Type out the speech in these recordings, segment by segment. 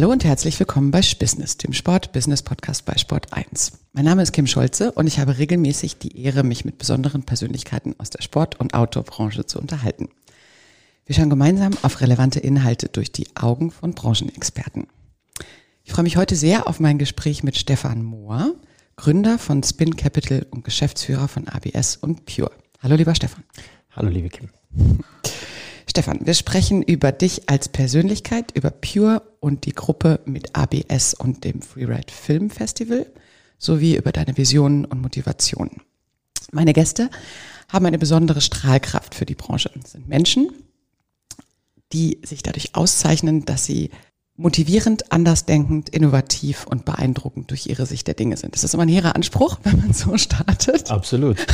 Hallo und herzlich willkommen bei Business, dem Sport-Business-Podcast bei Sport 1. Mein Name ist Kim Scholze und ich habe regelmäßig die Ehre, mich mit besonderen Persönlichkeiten aus der Sport- und Outdoor-Branche zu unterhalten. Wir schauen gemeinsam auf relevante Inhalte durch die Augen von Branchenexperten. Ich freue mich heute sehr auf mein Gespräch mit Stefan Mohr, Gründer von Spin Capital und Geschäftsführer von ABS und Pure. Hallo lieber Stefan. Hallo liebe Kim. Stefan, wir sprechen über dich als Persönlichkeit, über Pure und die Gruppe mit ABS und dem Freeride Film Festival sowie über deine Visionen und Motivationen. Meine Gäste haben eine besondere Strahlkraft für die Branche. Es sind Menschen, die sich dadurch auszeichnen, dass sie motivierend, andersdenkend, innovativ und beeindruckend durch ihre Sicht der Dinge sind. Das ist immer ein hehrer Anspruch, wenn man so startet. Absolut.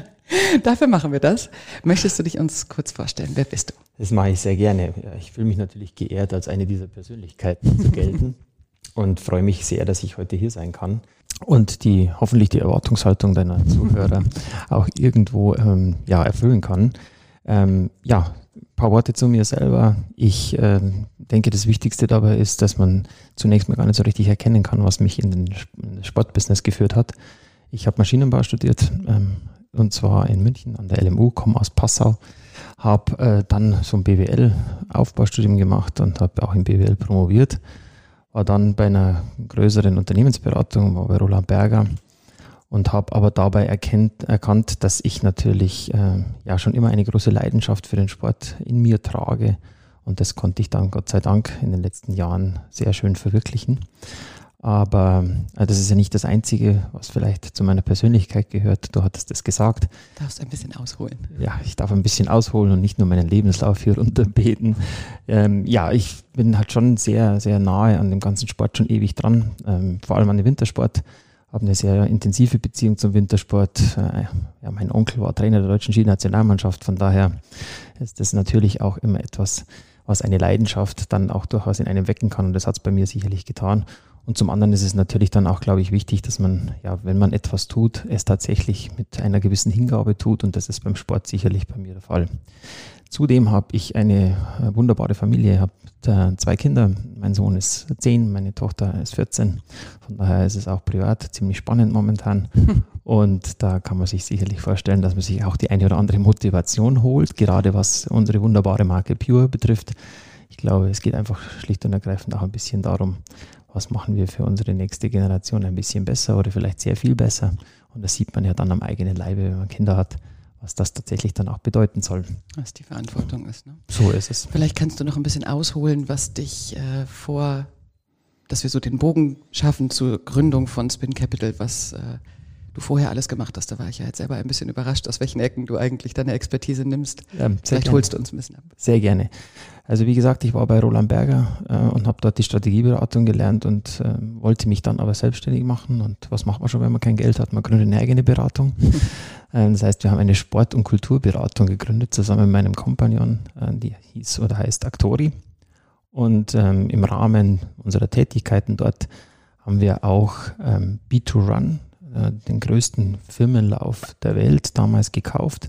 Dafür machen wir das. Möchtest du dich uns kurz vorstellen? Wer bist du? Das mache ich sehr gerne. Ich fühle mich natürlich geehrt, als eine dieser Persönlichkeiten zu gelten und freue mich sehr, dass ich heute hier sein kann und die hoffentlich die Erwartungshaltung deiner Zuhörer auch irgendwo ähm, ja, erfüllen kann. Ähm, ja, paar Worte zu mir selber. Ich äh, denke, das Wichtigste dabei ist, dass man zunächst mal gar nicht so richtig erkennen kann, was mich in den Sportbusiness geführt hat. Ich habe Maschinenbau studiert, ähm, und zwar in München an der LMU, komme aus Passau, habe äh, dann so ein BWL-Aufbaustudium gemacht und habe auch im BWL promoviert, war dann bei einer größeren Unternehmensberatung, war bei Roland Berger und habe aber dabei erkennt, erkannt, dass ich natürlich äh, ja schon immer eine große Leidenschaft für den Sport in mir trage und das konnte ich dann Gott sei Dank in den letzten Jahren sehr schön verwirklichen. Aber äh, das ist ja nicht das Einzige, was vielleicht zu meiner Persönlichkeit gehört. Du hattest es gesagt. Du darfst ein bisschen ausholen. Ja, ich darf ein bisschen ausholen und nicht nur meinen Lebenslauf hier runterbeten. Ähm, ja, ich bin halt schon sehr, sehr nahe an dem ganzen Sport schon ewig dran, ähm, vor allem an den Wintersport. Habe eine sehr intensive Beziehung zum Wintersport. Äh, ja, mein Onkel war Trainer der deutschen Skinationalmannschaft, von daher ist das natürlich auch immer etwas, was eine Leidenschaft dann auch durchaus in einem wecken kann. Und das hat es bei mir sicherlich getan. Und zum anderen ist es natürlich dann auch, glaube ich, wichtig, dass man, ja, wenn man etwas tut, es tatsächlich mit einer gewissen Hingabe tut. Und das ist beim Sport sicherlich bei mir der Fall. Zudem habe ich eine äh, wunderbare Familie, ich habe zwei Kinder. Mein Sohn ist zehn, meine Tochter ist 14. Von daher ist es auch privat ziemlich spannend momentan. Und da kann man sich sicherlich vorstellen, dass man sich auch die eine oder andere Motivation holt, gerade was unsere wunderbare Marke Pure betrifft. Ich glaube, es geht einfach schlicht und ergreifend auch ein bisschen darum, was machen wir für unsere nächste Generation ein bisschen besser oder vielleicht sehr viel besser. Und das sieht man ja dann am eigenen Leibe, wenn man Kinder hat, was das tatsächlich dann auch bedeuten soll. Was die Verantwortung ist. Ne? So ist es. Vielleicht kannst du noch ein bisschen ausholen, was dich äh, vor, dass wir so den Bogen schaffen zur Gründung von Spin Capital, was äh, du vorher alles gemacht hast. Da war ich ja jetzt selber ein bisschen überrascht, aus welchen Ecken du eigentlich deine Expertise nimmst. Ja, Vielleicht holst du uns ein bisschen ab. Sehr gerne. Also wie gesagt, ich war bei Roland Berger äh, und habe dort die Strategieberatung gelernt und äh, wollte mich dann aber selbstständig machen. Und was macht man schon, wenn man kein Geld hat? Man gründet eine eigene Beratung. äh, das heißt, wir haben eine Sport- und Kulturberatung gegründet, zusammen mit meinem Kompagnon, äh, die hieß oder heißt Actori. Und ähm, im Rahmen unserer Tätigkeiten dort haben wir auch ähm, B2Run, äh, den größten Firmenlauf der Welt damals gekauft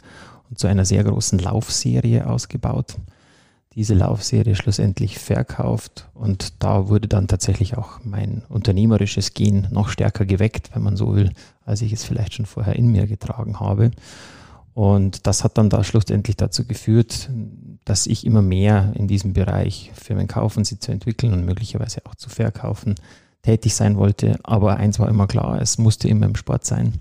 und zu einer sehr großen Laufserie ausgebaut diese Laufserie schlussendlich verkauft und da wurde dann tatsächlich auch mein unternehmerisches Gen noch stärker geweckt, wenn man so will, als ich es vielleicht schon vorher in mir getragen habe. Und das hat dann da schlussendlich dazu geführt, dass ich immer mehr in diesem Bereich Firmen kaufen, sie zu entwickeln und möglicherweise auch zu verkaufen tätig sein wollte. Aber eins war immer klar, es musste immer im Sport sein.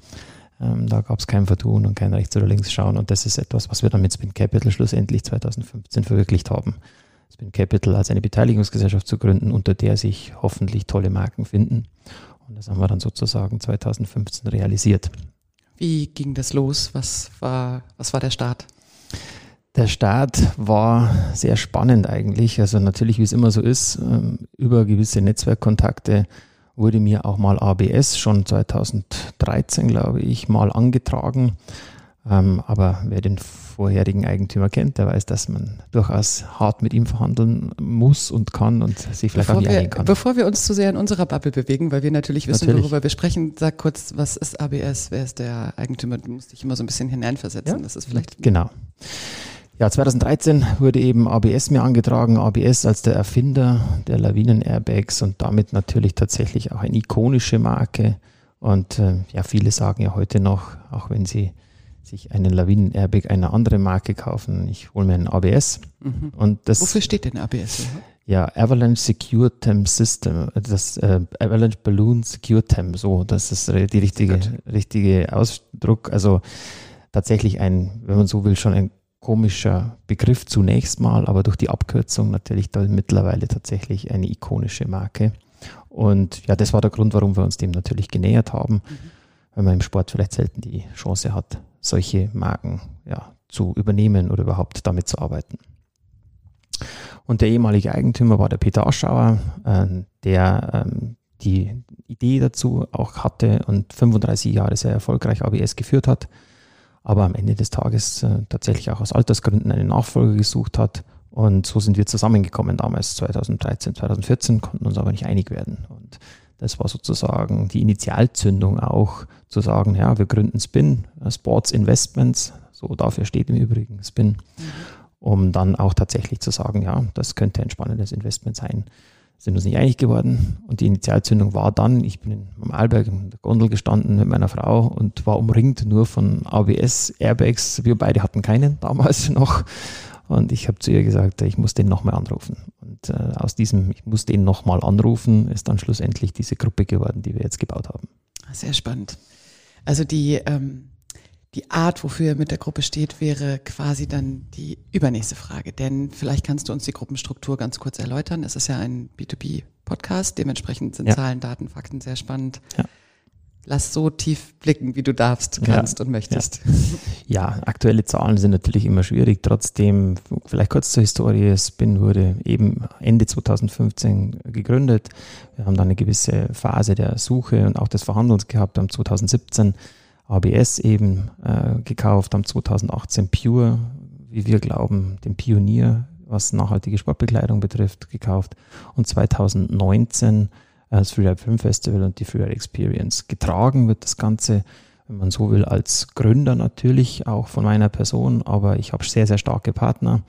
Ähm, da gab es kein Vertun und kein rechts oder links schauen. Und das ist etwas, was wir dann mit Spin Capital schlussendlich 2015 verwirklicht haben. Spin Capital als eine Beteiligungsgesellschaft zu gründen, unter der sich hoffentlich tolle Marken finden. Und das haben wir dann sozusagen 2015 realisiert. Wie ging das los? Was war, was war der Start? Der Start war sehr spannend eigentlich. Also natürlich, wie es immer so ist, ähm, über gewisse Netzwerkkontakte wurde mir auch mal ABS schon 2013, glaube ich, mal angetragen. Ähm, aber wer den vorherigen Eigentümer kennt, der weiß, dass man durchaus hart mit ihm verhandeln muss und kann und sich vielleicht bevor auch nicht einigen kann. Bevor wir uns zu sehr in unserer Bubble bewegen, weil wir natürlich wissen, natürlich. worüber wir sprechen, sag kurz, was ist ABS? Wer ist der Eigentümer? Du musst dich immer so ein bisschen hineinversetzen. Ja? Das ist vielleicht. Genau. Ja, 2013 wurde eben ABS mir angetragen, ABS als der Erfinder der Lawinen-Airbags und damit natürlich tatsächlich auch eine ikonische Marke. Und äh, ja, viele sagen ja heute noch, auch wenn sie sich einen Lawinen-Airbag einer anderen Marke kaufen, ich hole mir einen ABS. Mhm. Und das, Wofür steht denn ABS? Ja, Avalanche Secure Tem System, das äh, Avalanche Balloon Secure Tem, so, das ist die richtige, richtige Ausdruck. Also tatsächlich ein, wenn man so will, schon ein komischer Begriff zunächst mal, aber durch die Abkürzung natürlich da mittlerweile tatsächlich eine ikonische Marke. Und ja, das war der Grund, warum wir uns dem natürlich genähert haben, mhm. weil man im Sport vielleicht selten die Chance hat, solche Marken ja, zu übernehmen oder überhaupt damit zu arbeiten. Und der ehemalige Eigentümer war der Peter Aschauer, äh, der ähm, die Idee dazu auch hatte und 35 Jahre sehr erfolgreich ABS geführt hat aber am Ende des Tages äh, tatsächlich auch aus Altersgründen einen Nachfolger gesucht hat. Und so sind wir zusammengekommen damals, 2013, 2014, konnten uns aber nicht einig werden. Und das war sozusagen die Initialzündung auch, zu sagen, ja, wir gründen Spin, äh, Sports Investments, so dafür steht im Übrigen Spin, mhm. um dann auch tatsächlich zu sagen, ja, das könnte ein spannendes Investment sein sind uns nicht einig geworden. Und die Initialzündung war dann, ich bin am Arlberg in der Gondel gestanden mit meiner Frau und war umringt nur von ABS-Airbags. Wir beide hatten keinen damals noch. Und ich habe zu ihr gesagt, ich muss den nochmal anrufen. Und äh, aus diesem, ich muss den nochmal anrufen, ist dann schlussendlich diese Gruppe geworden, die wir jetzt gebaut haben. Sehr spannend. Also die ähm, die Art, wofür er mit der Gruppe steht, wäre quasi dann die übernächste Frage. Denn vielleicht kannst du uns die Gruppenstruktur ganz kurz erläutern. Es ist ja ein B2B-Podcast, dementsprechend sind ja. Zahlen, Daten, Fakten sehr spannend. Ja. Lass so tief blicken, wie du darfst, kannst ja. und möchtest. Ja. aktuelle Zahlen sind natürlich immer schwierig. Trotzdem, vielleicht kurz zur Historie. Spin wurde eben Ende 2015 gegründet. Wir haben dann eine gewisse Phase der Suche und auch des Verhandelns gehabt, am 2017 ABS eben äh, gekauft, haben 2018 Pure, wie wir glauben, den Pionier, was nachhaltige Sportbekleidung betrifft, gekauft und 2019 äh, das Freeride Film Festival und die Freeride Experience. Getragen wird das Ganze, wenn man so will, als Gründer natürlich auch von meiner Person, aber ich habe sehr, sehr starke Partner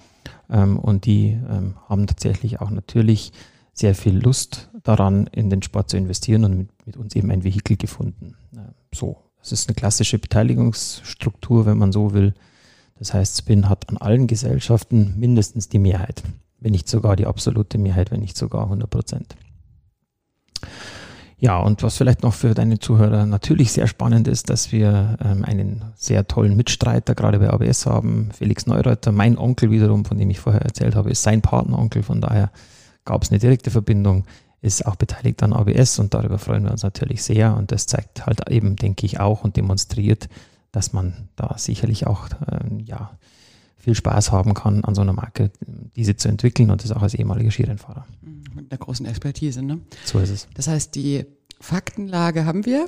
ähm, und die ähm, haben tatsächlich auch natürlich sehr viel Lust daran, in den Sport zu investieren und mit, mit uns eben ein Vehikel gefunden. Äh, so das ist eine klassische Beteiligungsstruktur, wenn man so will. Das heißt, Spin hat an allen Gesellschaften mindestens die Mehrheit, wenn nicht sogar die absolute Mehrheit, wenn nicht sogar 100 Prozent. Ja, und was vielleicht noch für deine Zuhörer natürlich sehr spannend ist, dass wir ähm, einen sehr tollen Mitstreiter gerade bei ABS haben, Felix Neureuter, mein Onkel wiederum, von dem ich vorher erzählt habe, ist sein Partneronkel, von daher gab es eine direkte Verbindung ist auch beteiligt an ABS und darüber freuen wir uns natürlich sehr. Und das zeigt halt eben, denke ich, auch und demonstriert, dass man da sicherlich auch äh, ja, viel Spaß haben kann, an so einer Marke diese zu entwickeln und das auch als ehemaliger Skirennfahrer. Mhm, mit einer großen Expertise, ne? So ist es. Das heißt, die Faktenlage haben wir.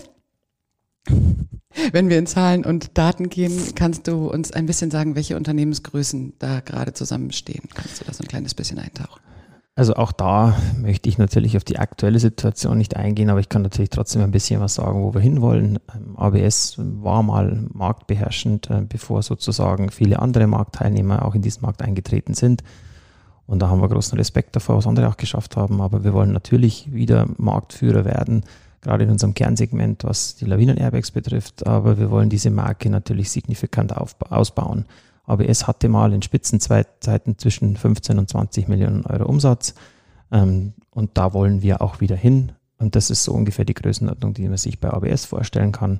Wenn wir in Zahlen und Daten gehen, kannst du uns ein bisschen sagen, welche Unternehmensgrößen da gerade zusammenstehen? Kannst du da so ein kleines bisschen eintauchen? Also auch da möchte ich natürlich auf die aktuelle Situation nicht eingehen, aber ich kann natürlich trotzdem ein bisschen was sagen, wo wir hinwollen. Ähm, ABS war mal marktbeherrschend, äh, bevor sozusagen viele andere Marktteilnehmer auch in diesen Markt eingetreten sind. Und da haben wir großen Respekt davor, was andere auch geschafft haben. Aber wir wollen natürlich wieder Marktführer werden, gerade in unserem Kernsegment, was die Lawinen-Airbags betrifft. Aber wir wollen diese Marke natürlich signifikant ausbauen. ABS hatte mal in Spitzenzeiten zwischen 15 und 20 Millionen Euro Umsatz. Ähm, und da wollen wir auch wieder hin. Und das ist so ungefähr die Größenordnung, die man sich bei ABS vorstellen kann.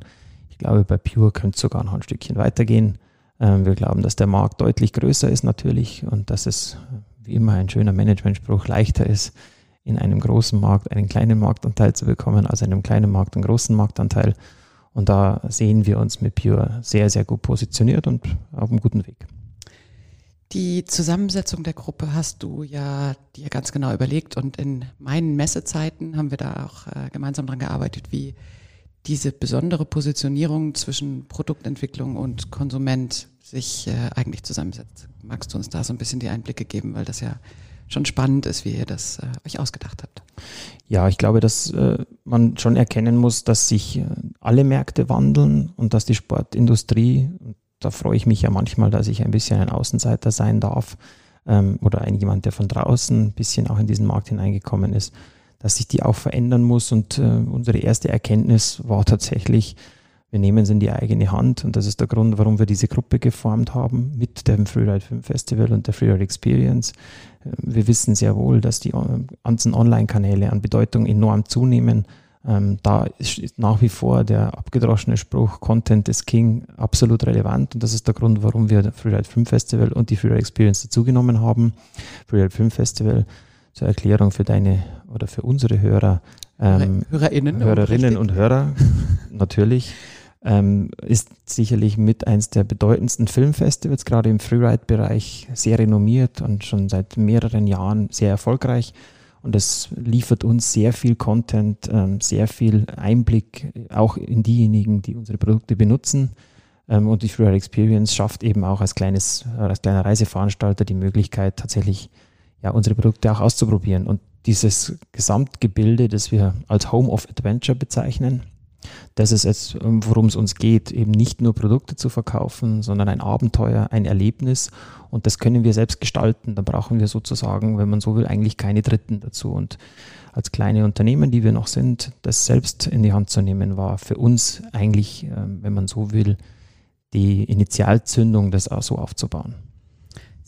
Ich glaube, bei Pure könnte es sogar noch ein Stückchen weitergehen. Ähm, wir glauben, dass der Markt deutlich größer ist natürlich und dass es, wie immer ein schöner Managementspruch, leichter ist, in einem großen Markt einen kleinen Marktanteil zu bekommen, als in einem kleinen Markt einen großen Marktanteil. Und da sehen wir uns mit Pure sehr, sehr gut positioniert und auf einem guten Weg. Die Zusammensetzung der Gruppe hast du ja dir ganz genau überlegt und in meinen Messezeiten haben wir da auch äh, gemeinsam dran gearbeitet, wie diese besondere Positionierung zwischen Produktentwicklung und Konsument sich äh, eigentlich zusammensetzt. Magst du uns da so ein bisschen die Einblicke geben, weil das ja schon spannend ist, wie ihr das äh, euch ausgedacht habt. Ja, ich glaube, dass äh, man schon erkennen muss, dass sich äh, alle Märkte wandeln und dass die Sportindustrie, da freue ich mich ja manchmal, dass ich ein bisschen ein Außenseiter sein darf ähm, oder ein jemand, der von draußen ein bisschen auch in diesen Markt hineingekommen ist, dass sich die auch verändern muss. Und äh, unsere erste Erkenntnis war tatsächlich, wir nehmen es in die eigene Hand und das ist der Grund, warum wir diese Gruppe geformt haben mit dem Freeride Film Festival und der Freeride Experience. Äh, wir wissen sehr wohl, dass die ganzen Online-Kanäle an Bedeutung enorm zunehmen. Ähm, da ist nach wie vor der abgedroschene Spruch Content is King absolut relevant und das ist der Grund, warum wir Freeride Film Festival und die Freeride Experience dazugenommen haben. Freeride Film Festival zur Erklärung für deine oder für unsere Hörer, ähm, Hörerinnen, Hörerinnen und Hörer natürlich ähm, ist sicherlich mit eins der bedeutendsten Filmfestivals, gerade im Freeride-Bereich, sehr renommiert und schon seit mehreren Jahren sehr erfolgreich. Und es liefert uns sehr viel Content, ähm, sehr viel Einblick auch in diejenigen, die unsere Produkte benutzen. Ähm, und die Freeride Experience schafft eben auch als, kleines, als kleiner Reiseveranstalter die Möglichkeit, tatsächlich ja, unsere Produkte auch auszuprobieren. Und dieses Gesamtgebilde, das wir als Home of Adventure bezeichnen, das ist jetzt, ähm, worum es uns geht, eben nicht nur Produkte zu verkaufen, sondern ein Abenteuer, ein Erlebnis. Und das können wir selbst gestalten. Da brauchen wir sozusagen, wenn man so will, eigentlich keine Dritten dazu. Und als kleine Unternehmen, die wir noch sind, das selbst in die Hand zu nehmen, war für uns eigentlich, ähm, wenn man so will, die Initialzündung, das auch so aufzubauen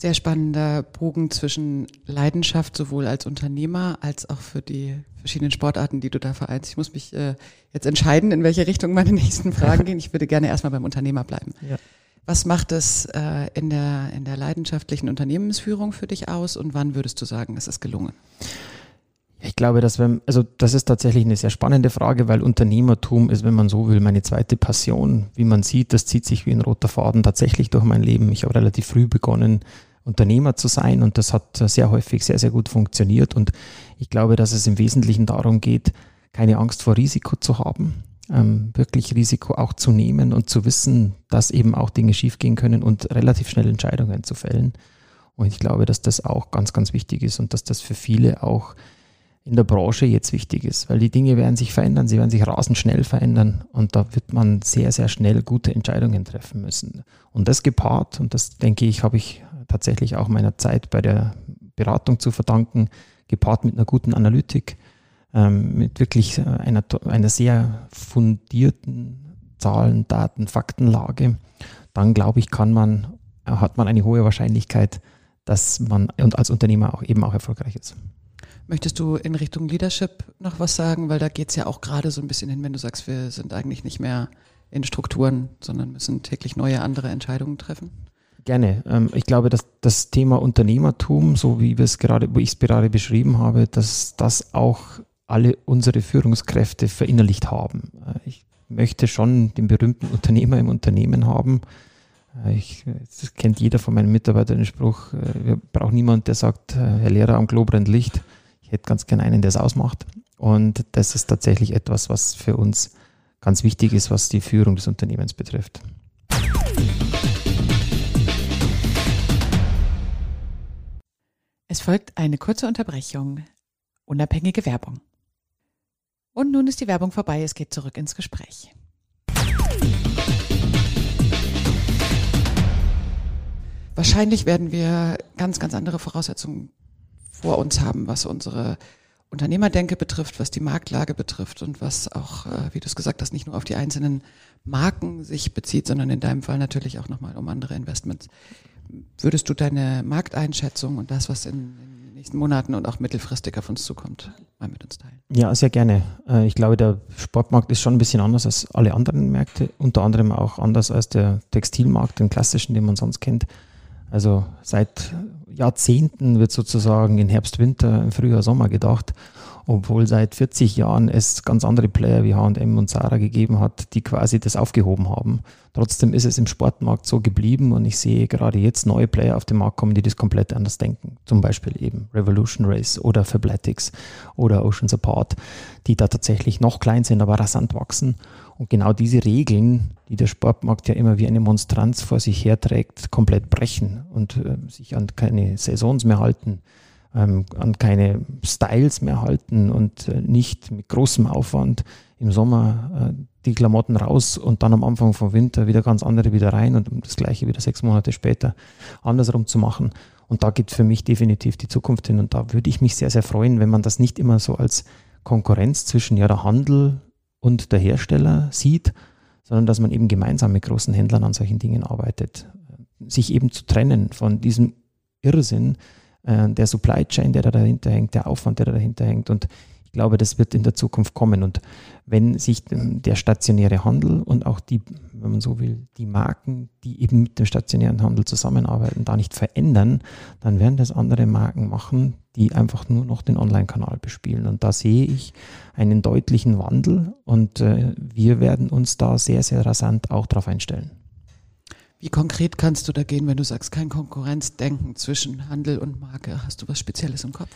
sehr spannender Bogen zwischen Leidenschaft sowohl als Unternehmer als auch für die verschiedenen Sportarten, die du da vereinst. Ich muss mich äh, jetzt entscheiden, in welche Richtung meine nächsten Fragen gehen. Ich würde gerne erstmal beim Unternehmer bleiben. Ja. Was macht es äh, in, der, in der leidenschaftlichen Unternehmensführung für dich aus und wann würdest du sagen, es ist gelungen? Ich glaube, dass wenn, also das ist tatsächlich eine sehr spannende Frage, weil Unternehmertum ist, wenn man so will, meine zweite Passion. Wie man sieht, das zieht sich wie ein roter Faden tatsächlich durch mein Leben. Ich habe relativ früh begonnen, Unternehmer zu sein und das hat sehr häufig sehr, sehr gut funktioniert. Und ich glaube, dass es im Wesentlichen darum geht, keine Angst vor Risiko zu haben, ähm, wirklich Risiko auch zu nehmen und zu wissen, dass eben auch Dinge schiefgehen können und relativ schnell Entscheidungen zu fällen. Und ich glaube, dass das auch ganz, ganz wichtig ist und dass das für viele auch in der Branche jetzt wichtig ist, weil die Dinge werden sich verändern, sie werden sich rasend schnell verändern und da wird man sehr, sehr schnell gute Entscheidungen treffen müssen. Und das gepaart, und das denke ich, habe ich tatsächlich auch meiner Zeit bei der Beratung zu verdanken, gepaart mit einer guten Analytik, ähm, mit wirklich einer, einer sehr fundierten Zahlen, Daten, Faktenlage, dann glaube ich, kann man, hat man eine hohe Wahrscheinlichkeit, dass man und als Unternehmer auch eben auch erfolgreich ist. Möchtest du in Richtung Leadership noch was sagen? Weil da geht es ja auch gerade so ein bisschen hin, wenn du sagst, wir sind eigentlich nicht mehr in Strukturen, sondern müssen täglich neue andere Entscheidungen treffen. Gerne. Ähm, ich glaube, dass das Thema Unternehmertum, so wie wir es gerade, wo ich es gerade beschrieben habe, dass das auch alle unsere Führungskräfte verinnerlicht haben. Äh, ich möchte schon den berühmten Unternehmer im Unternehmen haben. Äh, ich, das kennt jeder von meinen Mitarbeitern den Spruch, äh, wir brauchen niemanden, der sagt, Herr Lehrer, am Klo brennt Licht hätte ganz gerne einen, der es ausmacht. Und das ist tatsächlich etwas, was für uns ganz wichtig ist, was die Führung des Unternehmens betrifft. Es folgt eine kurze Unterbrechung. Unabhängige Werbung. Und nun ist die Werbung vorbei, es geht zurück ins Gespräch. Wahrscheinlich werden wir ganz, ganz andere Voraussetzungen vor uns haben, was unsere Unternehmerdenke betrifft, was die Marktlage betrifft und was auch, äh, wie du es gesagt hast, nicht nur auf die einzelnen Marken sich bezieht, sondern in deinem Fall natürlich auch nochmal um andere Investments. Würdest du deine Markteinschätzung und das, was in, in den nächsten Monaten und auch mittelfristig auf uns zukommt, mal mit uns teilen? Ja, sehr gerne. Äh, ich glaube, der Sportmarkt ist schon ein bisschen anders als alle anderen Märkte, unter anderem auch anders als der Textilmarkt, den klassischen, den man sonst kennt. Also seit Jahrzehnten wird sozusagen in Herbst, Winter, im Frühjahr, Sommer gedacht, obwohl seit 40 Jahren es ganz andere Player wie H&M und Zara gegeben hat, die quasi das aufgehoben haben. Trotzdem ist es im Sportmarkt so geblieben und ich sehe gerade jetzt neue Player auf den Markt kommen, die das komplett anders denken. Zum Beispiel eben Revolution Race oder Fabletics oder Oceans Apart, die da tatsächlich noch klein sind, aber rasant wachsen und genau diese Regeln, die der Sportmarkt ja immer wie eine Monstranz vor sich herträgt, komplett brechen und äh, sich an keine Saisons mehr halten, ähm, an keine Styles mehr halten und äh, nicht mit großem Aufwand im Sommer äh, die Klamotten raus und dann am Anfang vom Winter wieder ganz andere wieder rein und das gleiche wieder sechs Monate später andersrum zu machen. Und da geht für mich definitiv die Zukunft hin. Und da würde ich mich sehr, sehr freuen, wenn man das nicht immer so als Konkurrenz zwischen ja, der Handel und der Hersteller sieht, sondern dass man eben gemeinsam mit großen Händlern an solchen Dingen arbeitet. Sich eben zu trennen von diesem Irrsinn, äh, der Supply Chain, der da dahinter hängt, der Aufwand, der da dahinter hängt. Und glaube, das wird in der Zukunft kommen. Und wenn sich der stationäre Handel und auch die, wenn man so will, die Marken, die eben mit dem stationären Handel zusammenarbeiten, da nicht verändern, dann werden das andere Marken machen, die einfach nur noch den Online-Kanal bespielen. Und da sehe ich einen deutlichen Wandel und äh, wir werden uns da sehr, sehr rasant auch darauf einstellen. Wie konkret kannst du da gehen, wenn du sagst, kein Konkurrenzdenken zwischen Handel und Marke? Hast du was Spezielles im Kopf?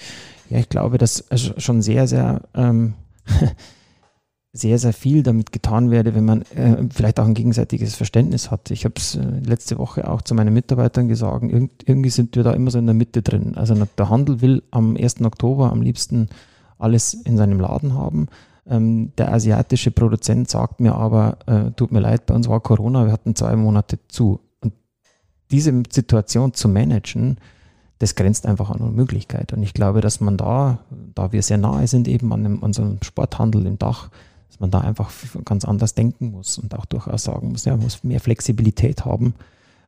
Ja, ich glaube, dass schon sehr, sehr, ähm, sehr, sehr viel damit getan werde, wenn man äh, vielleicht auch ein gegenseitiges Verständnis hat. Ich habe es äh, letzte Woche auch zu meinen Mitarbeitern gesagt, Irgend, irgendwie sind wir da immer so in der Mitte drin. Also der Handel will am 1. Oktober am liebsten alles in seinem Laden haben. Ähm, der asiatische Produzent sagt mir aber, äh, tut mir leid, bei uns war Corona, wir hatten zwei Monate zu. Und diese Situation zu managen, das grenzt einfach an Unmöglichkeit. Und ich glaube, dass man da, da wir sehr nahe sind eben an, dem, an so einem Sporthandel im Dach, dass man da einfach ganz anders denken muss und auch durchaus sagen muss, ja, man muss mehr Flexibilität haben.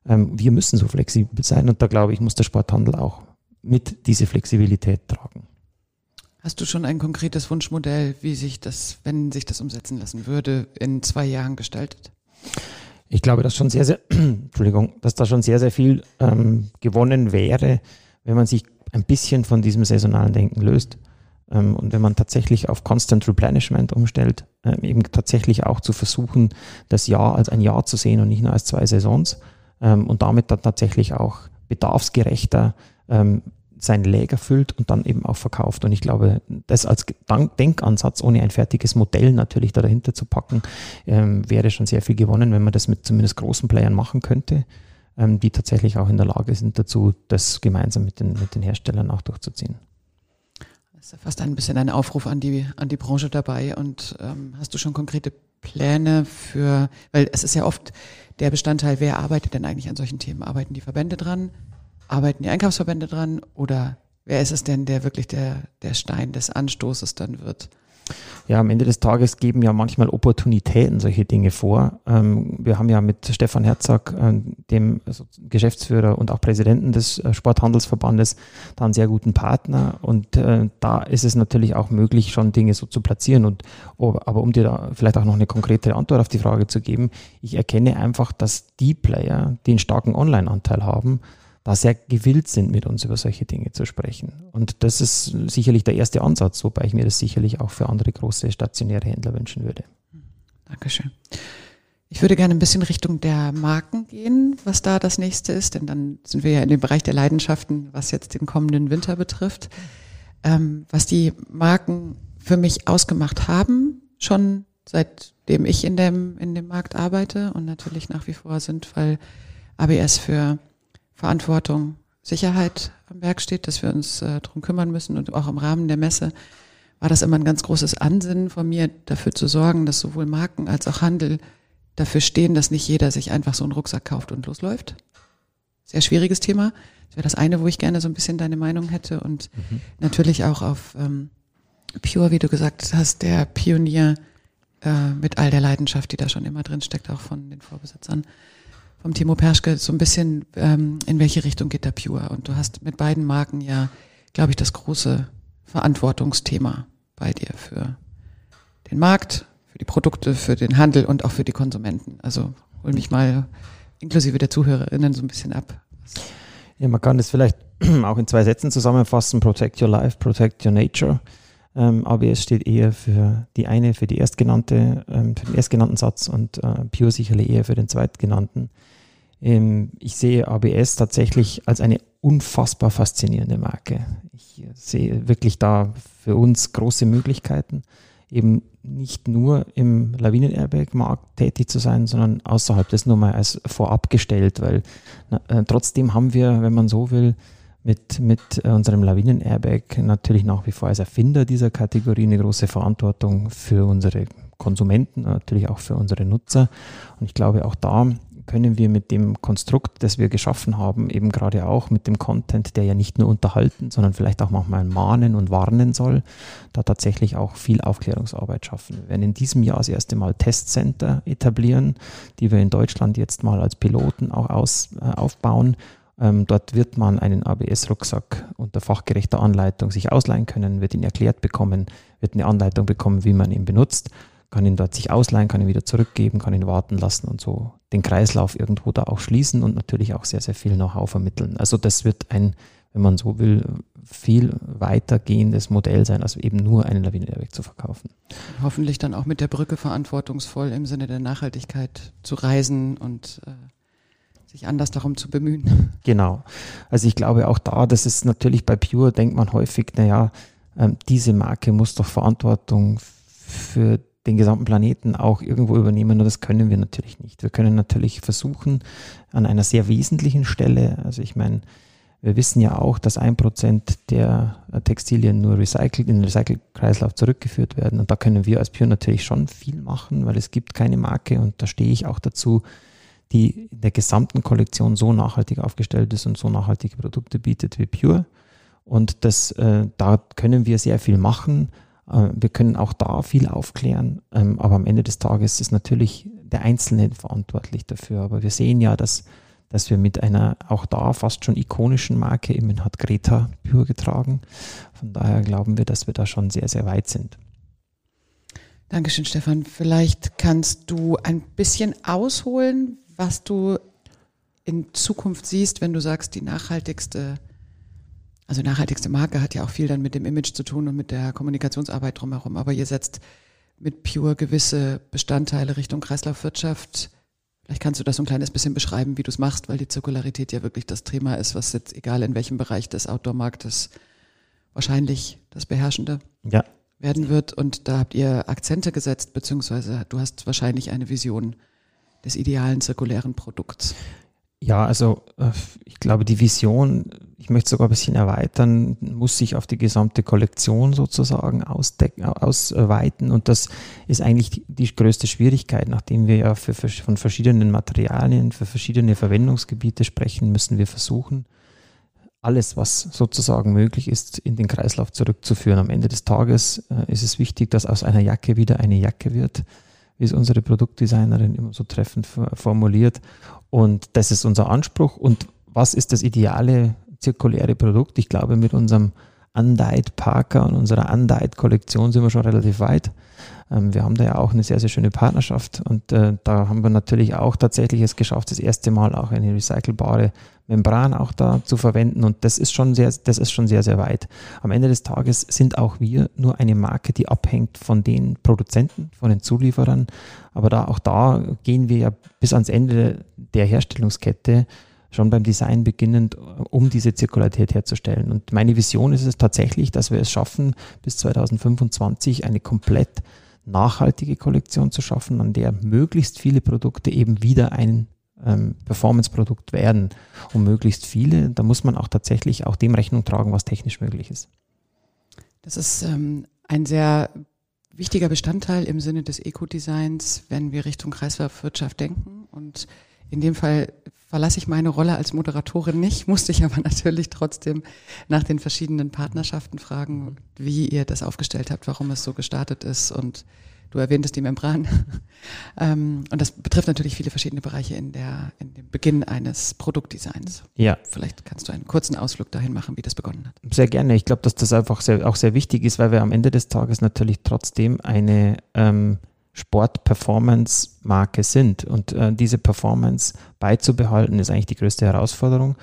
Ähm, wir müssen so flexibel sein und da glaube ich, muss der Sporthandel auch mit diese Flexibilität tragen. Hast du schon ein konkretes Wunschmodell, wie sich das, wenn sich das umsetzen lassen würde, in zwei Jahren gestaltet? Ich glaube, dass schon sehr, sehr, Entschuldigung, dass da schon sehr, sehr viel ähm, gewonnen wäre, wenn man sich ein bisschen von diesem saisonalen Denken löst. Ähm, und wenn man tatsächlich auf Constant Replenishment umstellt, ähm, eben tatsächlich auch zu versuchen, das Jahr als ein Jahr zu sehen und nicht nur als zwei Saisons ähm, und damit dann tatsächlich auch bedarfsgerechter ähm, sein Läger füllt und dann eben auch verkauft. Und ich glaube, das als Denkansatz, ohne ein fertiges Modell natürlich da dahinter zu packen, ähm, wäre schon sehr viel gewonnen, wenn man das mit zumindest großen Playern machen könnte, ähm, die tatsächlich auch in der Lage sind dazu, das gemeinsam mit den, mit den Herstellern auch durchzuziehen. Das ist ja fast ein bisschen ein Aufruf an die, an die Branche dabei. Und ähm, hast du schon konkrete Pläne für, weil es ist ja oft der Bestandteil, wer arbeitet denn eigentlich an solchen Themen? Arbeiten die Verbände dran? Arbeiten die Einkaufsverbände dran oder wer ist es denn, der wirklich der, der Stein des Anstoßes dann wird? Ja, am Ende des Tages geben ja manchmal Opportunitäten solche Dinge vor. Ähm, wir haben ja mit Stefan Herzog, äh, dem also Geschäftsführer und auch Präsidenten des äh, Sporthandelsverbandes, da einen sehr guten Partner. Und äh, da ist es natürlich auch möglich, schon Dinge so zu platzieren. Und, aber um dir da vielleicht auch noch eine konkrete Antwort auf die Frage zu geben, ich erkenne einfach, dass die Player, die einen starken Online-Anteil haben, da sehr gewillt sind, mit uns über solche Dinge zu sprechen. Und das ist sicherlich der erste Ansatz, wobei ich mir das sicherlich auch für andere große stationäre Händler wünschen würde. Dankeschön. Ich würde gerne ein bisschen Richtung der Marken gehen, was da das nächste ist, denn dann sind wir ja in dem Bereich der Leidenschaften, was jetzt den kommenden Winter betrifft. Ähm, was die Marken für mich ausgemacht haben, schon seitdem ich in dem, in dem Markt arbeite und natürlich nach wie vor sind, weil ABS für Verantwortung, Sicherheit am Werk steht, dass wir uns äh, darum kümmern müssen und auch im Rahmen der Messe war das immer ein ganz großes Ansinnen von mir, dafür zu sorgen, dass sowohl Marken als auch Handel dafür stehen, dass nicht jeder sich einfach so einen Rucksack kauft und losläuft. Sehr schwieriges Thema. Das wäre das eine, wo ich gerne so ein bisschen deine Meinung hätte und mhm. natürlich auch auf ähm, Pure, wie du gesagt hast, der Pionier äh, mit all der Leidenschaft, die da schon immer drin steckt, auch von den Vorbesitzern vom Timo Perschke so ein bisschen, ähm, in welche Richtung geht der Pure? Und du hast mit beiden Marken ja, glaube ich, das große Verantwortungsthema bei dir für den Markt, für die Produkte, für den Handel und auch für die Konsumenten. Also hol mich mal inklusive der Zuhörerinnen so ein bisschen ab. Ja, man kann das vielleicht auch in zwei Sätzen zusammenfassen. Protect your life, protect your nature. Ähm, ABS steht eher für die eine, für die erstgenannte, ähm, für den erstgenannten Satz und äh, Pure sicherlich eher für den zweitgenannten. Ähm, ich sehe ABS tatsächlich als eine unfassbar faszinierende Marke. Ich sehe wirklich da für uns große Möglichkeiten, eben nicht nur im Lawinen-Airbag-Markt tätig zu sein, sondern außerhalb des nur mal als vorab gestellt, weil na, äh, trotzdem haben wir, wenn man so will, mit, mit äh, unserem Lawinen-Airbag natürlich nach wie vor als Erfinder dieser Kategorie eine große Verantwortung für unsere Konsumenten, natürlich auch für unsere Nutzer. Und ich glaube, auch da können wir mit dem Konstrukt, das wir geschaffen haben, eben gerade auch mit dem Content, der ja nicht nur unterhalten, sondern vielleicht auch manchmal mahnen und warnen soll, da tatsächlich auch viel Aufklärungsarbeit schaffen. Wir werden in diesem Jahr das erste Mal Testcenter etablieren, die wir in Deutschland jetzt mal als Piloten auch aus, äh, aufbauen. Ähm, dort wird man einen ABS-Rucksack unter fachgerechter Anleitung sich ausleihen können, wird ihn erklärt bekommen, wird eine Anleitung bekommen, wie man ihn benutzt kann ihn dort sich ausleihen, kann ihn wieder zurückgeben, kann ihn warten lassen und so den Kreislauf irgendwo da auch schließen und natürlich auch sehr, sehr viel Know-how vermitteln. Also das wird ein, wenn man so will, viel weitergehendes Modell sein, als eben nur einen Lawinenairbag zu verkaufen. Hoffentlich dann auch mit der Brücke verantwortungsvoll im Sinne der Nachhaltigkeit zu reisen und äh, sich anders darum zu bemühen. Genau. Also ich glaube auch da, das ist natürlich bei Pure, denkt man häufig, naja, ähm, diese Marke muss doch Verantwortung für den gesamten Planeten auch irgendwo übernehmen. Nur das können wir natürlich nicht. Wir können natürlich versuchen, an einer sehr wesentlichen Stelle, also ich meine, wir wissen ja auch, dass ein Prozent der Textilien nur recycelt, in den Recycle-Kreislauf zurückgeführt werden. Und da können wir als Pure natürlich schon viel machen, weil es gibt keine Marke, und da stehe ich auch dazu, die in der gesamten Kollektion so nachhaltig aufgestellt ist und so nachhaltige Produkte bietet wie Pure. Und das, äh, da können wir sehr viel machen. Äh, wir können auch da viel aufklären, ähm, aber am Ende des Tages ist natürlich der Einzelne verantwortlich dafür. Aber wir sehen ja, dass, dass wir mit einer auch da fast schon ikonischen Marke, immerhin hat Greta Pure getragen. Von daher glauben wir, dass wir da schon sehr, sehr weit sind. Dankeschön, Stefan. Vielleicht kannst du ein bisschen ausholen, was du in Zukunft siehst, wenn du sagst, die nachhaltigste also nachhaltigste Marke hat ja auch viel dann mit dem Image zu tun und mit der Kommunikationsarbeit drumherum. Aber ihr setzt mit Pure gewisse Bestandteile Richtung Kreislaufwirtschaft. Vielleicht kannst du das so ein kleines bisschen beschreiben, wie du es machst, weil die Zirkularität ja wirklich das Thema ist, was jetzt egal in welchem Bereich des Outdoor-Marktes wahrscheinlich das Beherrschende ja. werden wird. Und da habt ihr Akzente gesetzt, beziehungsweise du hast wahrscheinlich eine Vision des idealen zirkulären Produkts. Ja, also äh, ich glaube, die Vision, ich möchte sogar ein bisschen erweitern, muss sich auf die gesamte Kollektion sozusagen ausweiten. Und das ist eigentlich die größte Schwierigkeit, nachdem wir ja für, von verschiedenen Materialien, für verschiedene Verwendungsgebiete sprechen, müssen wir versuchen, alles, was sozusagen möglich ist, in den Kreislauf zurückzuführen. Am Ende des Tages äh, ist es wichtig, dass aus einer Jacke wieder eine Jacke wird wie es unsere Produktdesignerin immer so treffend formuliert. Und das ist unser Anspruch. Und was ist das ideale zirkuläre Produkt? Ich glaube, mit unserem Undyed Parker und unserer Undyed Kollektion sind wir schon relativ weit. Ähm, wir haben da ja auch eine sehr, sehr schöne Partnerschaft und äh, da haben wir natürlich auch tatsächlich es geschafft, das erste Mal auch eine recycelbare Membran auch da zu verwenden und das ist schon sehr, das ist schon sehr, sehr weit. Am Ende des Tages sind auch wir nur eine Marke, die abhängt von den Produzenten, von den Zulieferern, aber da, auch da gehen wir ja bis ans Ende der Herstellungskette schon beim Design beginnend, um diese Zirkularität herzustellen. Und meine Vision ist es tatsächlich, dass wir es schaffen, bis 2025 eine komplett nachhaltige Kollektion zu schaffen, an der möglichst viele Produkte eben wieder ein ähm, Performance-Produkt werden. Und möglichst viele, da muss man auch tatsächlich auch dem Rechnung tragen, was technisch möglich ist. Das ist ähm, ein sehr wichtiger Bestandteil im Sinne des Eco-Designs, wenn wir Richtung Kreislaufwirtschaft denken. Und in dem Fall verlasse ich meine Rolle als Moderatorin nicht, musste ich aber natürlich trotzdem nach den verschiedenen Partnerschaften fragen, wie ihr das aufgestellt habt, warum es so gestartet ist und Du erwähntest die Membran. Ähm, und das betrifft natürlich viele verschiedene Bereiche in, der, in dem Beginn eines Produktdesigns. Ja. Vielleicht kannst du einen kurzen Ausflug dahin machen, wie das begonnen hat. Sehr gerne. Ich glaube, dass das einfach sehr, auch sehr wichtig ist, weil wir am Ende des Tages natürlich trotzdem eine ähm, Sport-Performance-Marke sind. Und äh, diese Performance beizubehalten, ist eigentlich die größte Herausforderung.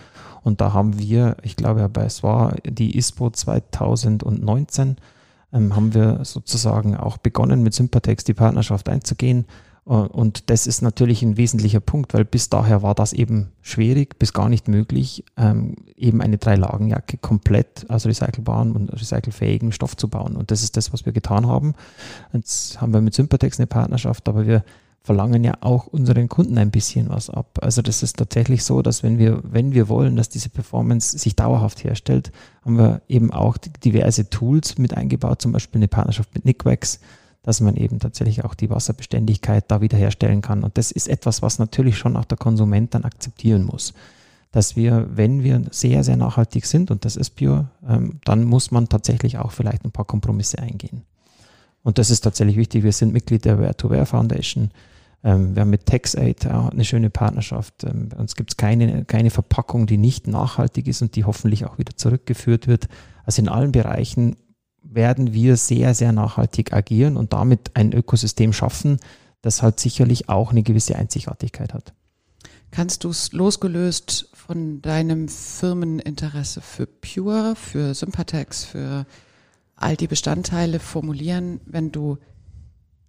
Und da haben wir, ich glaube, es war die ISPO 2019, ähm, haben wir sozusagen auch begonnen, mit Sympatex die Partnerschaft einzugehen. Äh, und das ist natürlich ein wesentlicher Punkt, weil bis daher war das eben schwierig, bis gar nicht möglich, ähm, eben eine Drei-Lagen-Jacke komplett aus recycelbarem und recycelfähigem Stoff zu bauen. Und das ist das, was wir getan haben. Jetzt haben wir mit Sympatex eine Partnerschaft, aber wir verlangen ja auch unseren Kunden ein bisschen was ab. Also das ist tatsächlich so, dass wenn wir, wenn wir wollen, dass diese Performance sich dauerhaft herstellt, haben wir eben auch diverse Tools mit eingebaut, zum Beispiel eine Partnerschaft mit Nickwax, dass man eben tatsächlich auch die Wasserbeständigkeit da wiederherstellen kann. Und das ist etwas, was natürlich schon auch der Konsument dann akzeptieren muss. Dass wir, wenn wir sehr, sehr nachhaltig sind, und das ist Bio, ähm, dann muss man tatsächlich auch vielleicht ein paar Kompromisse eingehen. Und das ist tatsächlich wichtig. Wir sind Mitglied der Ware-to-Ware Foundation. Ähm, wir haben mit TaxAid eine schöne Partnerschaft. Ähm, uns gibt es keine, keine Verpackung, die nicht nachhaltig ist und die hoffentlich auch wieder zurückgeführt wird. Also in allen Bereichen werden wir sehr, sehr nachhaltig agieren und damit ein Ökosystem schaffen, das halt sicherlich auch eine gewisse Einzigartigkeit hat. Kannst du es losgelöst von deinem Firmeninteresse für Pure, für Sympatex, für all die Bestandteile formulieren, wenn du,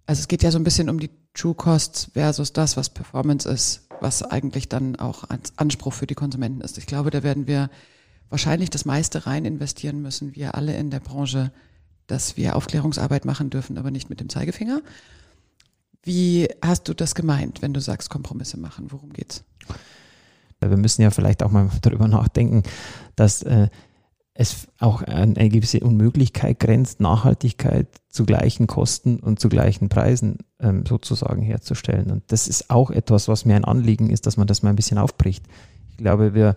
also es geht ja so ein bisschen um die True Costs versus das, was Performance ist, was eigentlich dann auch als Anspruch für die Konsumenten ist. Ich glaube, da werden wir wahrscheinlich das meiste rein investieren müssen, wir alle in der Branche, dass wir Aufklärungsarbeit machen dürfen, aber nicht mit dem Zeigefinger. Wie hast du das gemeint, wenn du sagst, Kompromisse machen? Worum geht's? Wir müssen ja vielleicht auch mal darüber nachdenken, dass äh, es auch eine gewisse Unmöglichkeit grenzt, Nachhaltigkeit zu gleichen Kosten und zu gleichen Preisen ähm, sozusagen herzustellen. Und das ist auch etwas, was mir ein Anliegen ist, dass man das mal ein bisschen aufbricht. Ich glaube, wir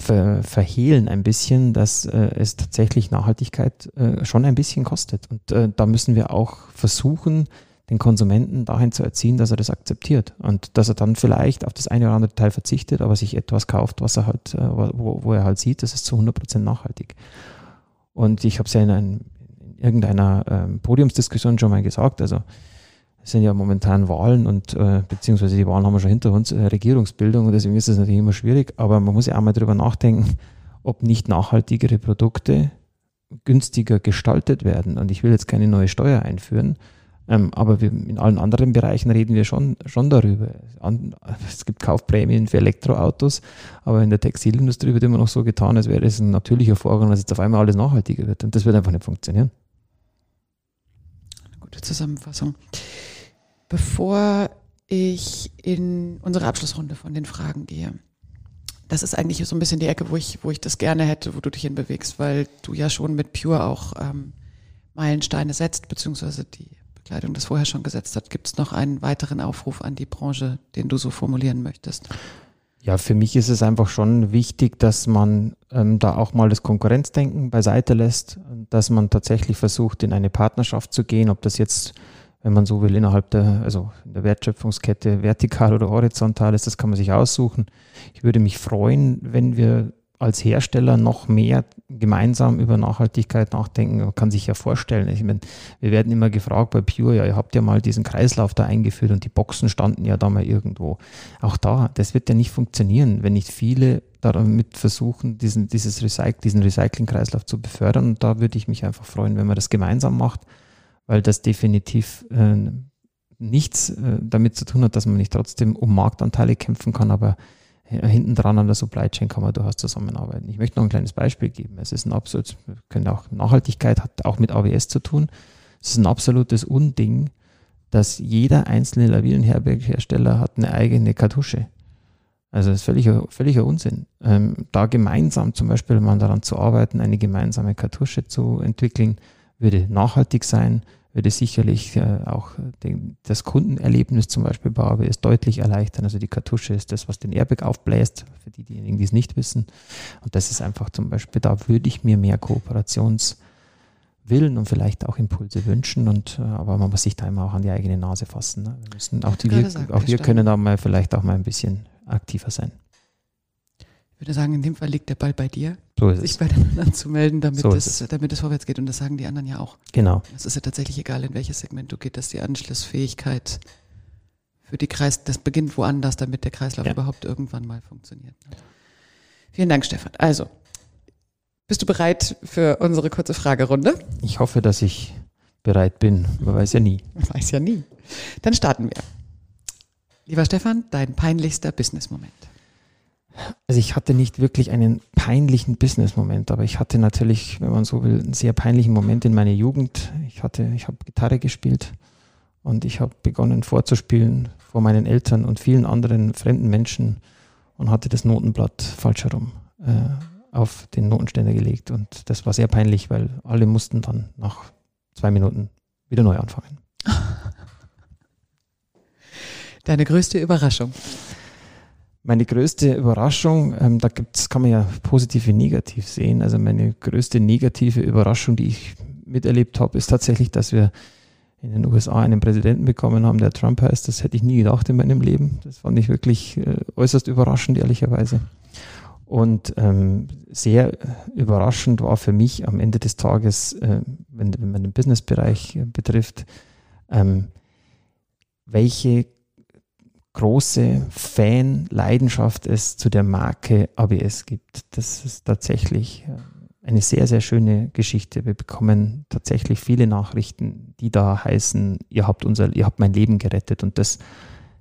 ver verhehlen ein bisschen, dass äh, es tatsächlich Nachhaltigkeit äh, schon ein bisschen kostet. Und äh, da müssen wir auch versuchen, den Konsumenten dahin zu erziehen, dass er das akzeptiert und dass er dann vielleicht auf das eine oder andere Teil verzichtet, aber sich etwas kauft, was er halt, wo, wo er halt sieht, das ist zu 100 Prozent nachhaltig. Und ich habe es ja in, ein, in irgendeiner ähm, Podiumsdiskussion schon mal gesagt, also es sind ja momentan Wahlen und äh, beziehungsweise die Wahlen haben wir schon hinter uns, äh, Regierungsbildung und deswegen ist es natürlich immer schwierig, aber man muss ja auch mal drüber nachdenken, ob nicht nachhaltigere Produkte günstiger gestaltet werden. Und ich will jetzt keine neue Steuer einführen, ähm, aber wir, in allen anderen Bereichen reden wir schon, schon darüber. Es gibt Kaufprämien für Elektroautos, aber in der Textilindustrie wird immer noch so getan, als wäre es ein natürlicher Vorgang, dass jetzt auf einmal alles nachhaltiger wird. Und das wird einfach nicht funktionieren. Eine gute Zusammenfassung. Bevor ich in unsere Abschlussrunde von den Fragen gehe, das ist eigentlich so ein bisschen die Ecke, wo ich, wo ich das gerne hätte, wo du dich hinbewegst, weil du ja schon mit Pure auch ähm, Meilensteine setzt, beziehungsweise die Bekleidung das vorher schon gesetzt hat. Gibt es noch einen weiteren Aufruf an die Branche, den du so formulieren möchtest? Ja, für mich ist es einfach schon wichtig, dass man ähm, da auch mal das Konkurrenzdenken beiseite lässt, dass man tatsächlich versucht, in eine Partnerschaft zu gehen, ob das jetzt wenn man so will, innerhalb der, also der Wertschöpfungskette vertikal oder horizontal ist, das kann man sich aussuchen. Ich würde mich freuen, wenn wir als Hersteller noch mehr gemeinsam über Nachhaltigkeit nachdenken. Man kann sich ja vorstellen, ich meine, wir werden immer gefragt bei Pure, ja, ihr habt ja mal diesen Kreislauf da eingeführt und die Boxen standen ja da mal irgendwo. Auch da, das wird ja nicht funktionieren, wenn nicht viele damit versuchen, diesen, dieses Recyc diesen Recycling-Kreislauf zu befördern. Und da würde ich mich einfach freuen, wenn man das gemeinsam macht weil das definitiv äh, nichts äh, damit zu tun hat, dass man nicht trotzdem um Marktanteile kämpfen kann, aber äh, hinten dran an der Supply Chain kann man durchaus zusammenarbeiten. Ich möchte noch ein kleines Beispiel geben. Es ist ein absolut, können auch Nachhaltigkeit hat auch mit AWS zu tun. Es ist ein absolutes Unding, dass jeder einzelne Lawinenherberghersteller hat eine eigene Kartusche. Also das ist völliger, völliger Unsinn. Ähm, da gemeinsam zum Beispiel mal daran zu arbeiten, eine gemeinsame Kartusche zu entwickeln, würde nachhaltig sein, würde sicherlich äh, auch den, das Kundenerlebnis zum Beispiel bei AWS deutlich erleichtern. Also die Kartusche ist das, was den Airbag aufbläst, für die, diejenigen, die es nicht wissen. Und das ist einfach zum Beispiel, da würde ich mir mehr Kooperationswillen und vielleicht auch Impulse wünschen. Und, äh, aber man muss sich da immer auch an die eigene Nase fassen. Ne? Wir müssen, auch, die, wir, auch wir können da mal vielleicht auch mal ein bisschen aktiver sein. Ich würde sagen, in dem Fall liegt der Ball bei dir, so sich es. bei den anderen zu melden, damit, so es, damit es vorwärts geht. Und das sagen die anderen ja auch. Genau. Es ist ja tatsächlich egal, in welches Segment du gehst, dass die Anschlussfähigkeit für die Kreis, das beginnt woanders, damit der Kreislauf ja. überhaupt irgendwann mal funktioniert. Vielen Dank, Stefan. Also, bist du bereit für unsere kurze Fragerunde? Ich hoffe, dass ich bereit bin. Man weiß ja nie. Man weiß ja nie. Dann starten wir. Lieber Stefan, dein peinlichster Business-Moment. Also ich hatte nicht wirklich einen peinlichen Business-Moment, aber ich hatte natürlich, wenn man so will, einen sehr peinlichen Moment in meiner Jugend. Ich hatte, ich habe Gitarre gespielt und ich habe begonnen vorzuspielen vor meinen Eltern und vielen anderen fremden Menschen und hatte das Notenblatt falsch herum äh, auf den Notenständer gelegt und das war sehr peinlich, weil alle mussten dann nach zwei Minuten wieder neu anfangen. Deine größte Überraschung? Meine größte Überraschung, ähm, da gibt's, kann man ja positiv wie negativ sehen. Also meine größte negative Überraschung, die ich miterlebt habe, ist tatsächlich, dass wir in den USA einen Präsidenten bekommen haben, der Trump heißt. Das hätte ich nie gedacht in meinem Leben. Das fand ich wirklich äh, äußerst überraschend, ehrlicherweise. Und ähm, sehr überraschend war für mich am Ende des Tages, äh, wenn, wenn, man den Businessbereich äh, betrifft, ähm, welche große Fan-Leidenschaft es zu der Marke ABS gibt. Das ist tatsächlich äh, eine sehr, sehr schöne Geschichte. Wir bekommen tatsächlich viele Nachrichten, die da heißen, ihr habt unser, ihr habt mein Leben gerettet und das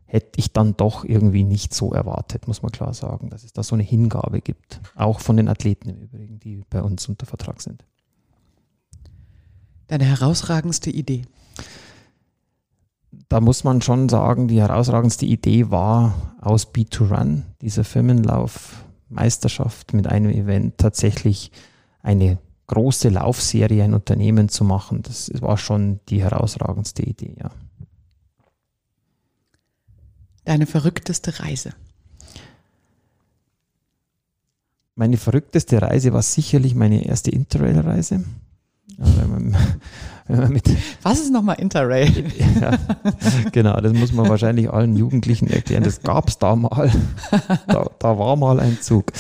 hätte ich dann doch irgendwie nicht so erwartet, muss man klar sagen, dass es da so eine Hingabe gibt. Auch von den Athleten im Übrigen, die bei uns unter Vertrag sind. Deine herausragendste Idee? Da muss man schon sagen, die herausragendste Idee war aus B2Run, dieser Firmenlaufmeisterschaft mit einem Event tatsächlich eine große Laufserie, ein Unternehmen zu machen. Das war schon die herausragendste Idee, ja. Deine verrückteste Reise? Meine verrückteste Reise war sicherlich meine erste Interrail-Reise. Was ist nochmal Interrail? ja, genau, das muss man wahrscheinlich allen Jugendlichen erklären. Das gab es da mal. Da, da, war mal ein Zug.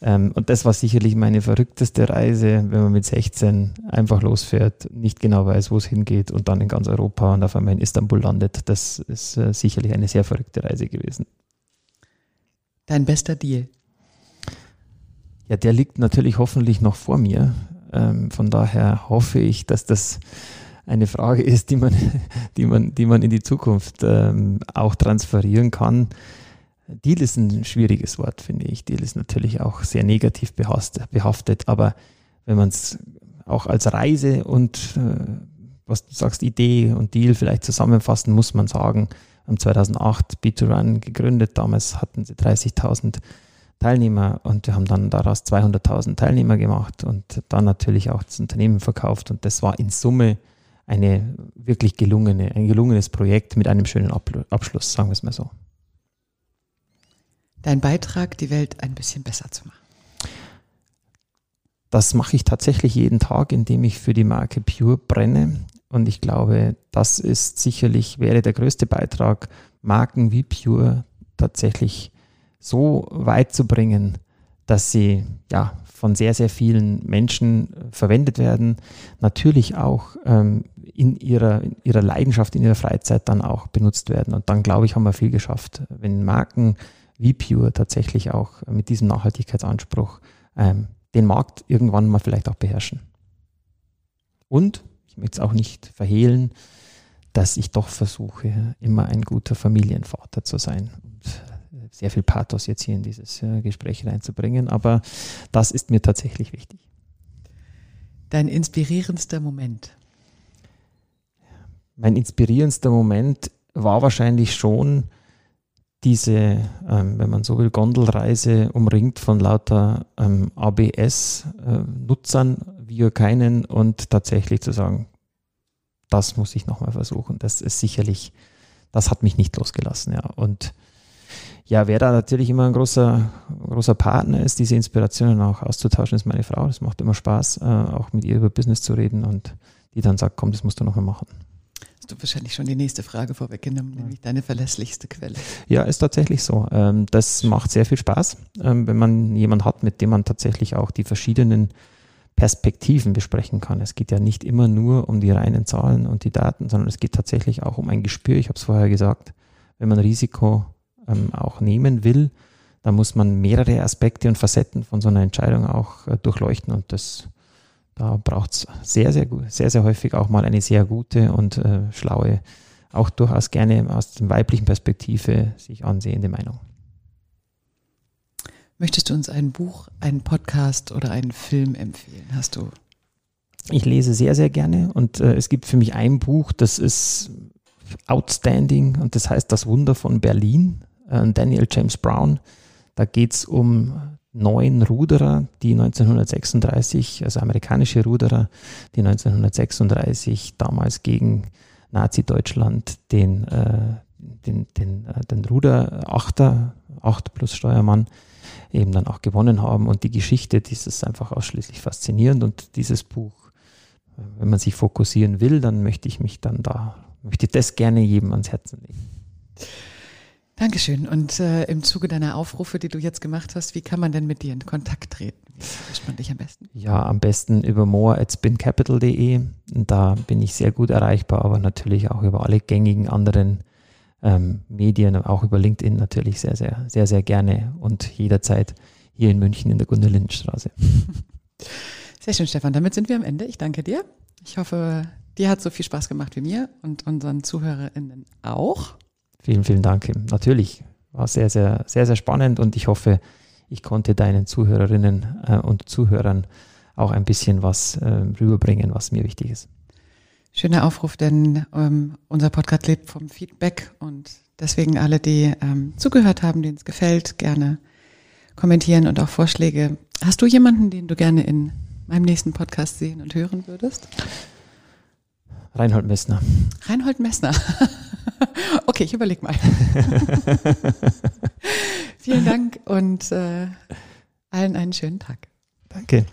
Ähm, und das war sicherlich meine verrückteste Reise, wenn man mit 16 einfach losfährt, nicht genau weiß, wo es hingeht und dann in ganz Europa und auf einmal in Istanbul landet. Das ist äh, sicherlich eine sehr verrückte Reise gewesen. Dein bester Deal? Ja, der liegt natürlich hoffentlich noch vor mir. Ähm, von daher hoffe ich, dass das eine Frage ist, die man, die man, die man in die Zukunft ähm, auch transferieren kann. Deal ist ein schwieriges Wort, finde ich. Deal ist natürlich auch sehr negativ behaftet, aber wenn man es auch als Reise und äh, was du sagst, Idee und Deal vielleicht zusammenfassen, muss man sagen, haben 2008 B2Run gegründet. Damals hatten sie 30.000 Teilnehmer und wir haben dann daraus 200.000 Teilnehmer gemacht und dann natürlich auch das Unternehmen verkauft und das war in Summe eine wirklich gelungene, ein gelungenes Projekt mit einem schönen Abschluss, sagen wir es mal so. Dein Beitrag, die Welt ein bisschen besser zu machen. Das mache ich tatsächlich jeden Tag, indem ich für die Marke Pure brenne. Und ich glaube, das ist sicherlich, wäre der größte Beitrag, Marken wie Pure tatsächlich so weit zu bringen, dass sie ja von sehr, sehr vielen Menschen verwendet werden, natürlich auch ähm, in, ihrer, in ihrer Leidenschaft, in ihrer Freizeit dann auch benutzt werden. Und dann, glaube ich, haben wir viel geschafft. Wenn Marken wie Pure tatsächlich auch mit diesem Nachhaltigkeitsanspruch ähm, den Markt irgendwann mal vielleicht auch beherrschen. Und, ich möchte es auch nicht verhehlen, dass ich doch versuche, immer ein guter Familienvater zu sein. Und sehr viel Pathos jetzt hier in dieses äh, Gespräch reinzubringen, aber das ist mir tatsächlich wichtig. Dein inspirierendster Moment? Mein inspirierendster Moment war wahrscheinlich schon diese, ähm, wenn man so will, Gondelreise umringt von lauter ähm, ABS-Nutzern, äh, wir keinen, und tatsächlich zu sagen, das muss ich nochmal versuchen. Das ist sicherlich, das hat mich nicht losgelassen, ja. Und ja, wer da natürlich immer ein großer, großer Partner ist, diese Inspirationen auch auszutauschen, ist meine Frau. Das macht immer Spaß, äh, auch mit ihr über Business zu reden und die dann sagt, komm, das musst du nochmal machen. Hast du wahrscheinlich schon die nächste Frage vorweggenommen, nämlich deine verlässlichste Quelle. Ja, ist tatsächlich so. Ähm, das macht sehr viel Spaß, ähm, wenn man jemanden hat, mit dem man tatsächlich auch die verschiedenen Perspektiven besprechen kann. Es geht ja nicht immer nur um die reinen Zahlen und die Daten, sondern es geht tatsächlich auch um ein Gespür. Ich habe es vorher gesagt, wenn man Risiko ähm, auch nehmen will, dann muss man mehrere Aspekte und Facetten von so einer Entscheidung auch äh, durchleuchten und das da braucht es sehr, sehr, sehr, sehr häufig auch mal eine sehr gute und äh, schlaue, auch durchaus gerne aus der weiblichen Perspektive sich ansehende Meinung. Möchtest du uns ein Buch, einen Podcast oder einen Film empfehlen? Hast du? Ich lese sehr, sehr gerne und äh, es gibt für mich ein Buch, das ist outstanding und das heißt Das Wunder von Berlin. Äh, Daniel James Brown. Da geht es um neun Ruderer, die 1936, also amerikanische Ruderer, die 1936 damals gegen Nazi-Deutschland den, äh, den, den, äh, den Ruderachter, 8 plus Steuermann, eben dann auch gewonnen haben. Und die Geschichte, die ist einfach ausschließlich faszinierend. Und dieses Buch, wenn man sich fokussieren will, dann möchte ich mich dann da, möchte das gerne jedem ans Herzen legen. Dankeschön. Und äh, im Zuge deiner Aufrufe, die du jetzt gemacht hast, wie kann man denn mit dir in Kontakt treten? Wie erwischt man dich am besten? Ja, am besten über more at spincapital.de. Da bin ich sehr gut erreichbar, aber natürlich auch über alle gängigen anderen ähm, Medien, auch über LinkedIn natürlich sehr, sehr, sehr, sehr gerne und jederzeit hier in München in der Gunde-Linden-Straße. Sehr schön, Stefan. Damit sind wir am Ende. Ich danke dir. Ich hoffe, dir hat so viel Spaß gemacht wie mir und unseren ZuhörerInnen auch. Vielen, vielen Dank. Natürlich war sehr, sehr, sehr, sehr spannend und ich hoffe, ich konnte deinen Zuhörerinnen äh, und Zuhörern auch ein bisschen was äh, rüberbringen, was mir wichtig ist. Schöner Aufruf, denn ähm, unser Podcast lebt vom Feedback und deswegen alle, die ähm, zugehört haben, denen es gefällt, gerne kommentieren und auch Vorschläge. Hast du jemanden, den du gerne in meinem nächsten Podcast sehen und hören würdest? Reinhold Messner. Reinhold Messner. okay, ich überleg mal. Vielen Dank und äh, allen einen schönen Tag. Danke.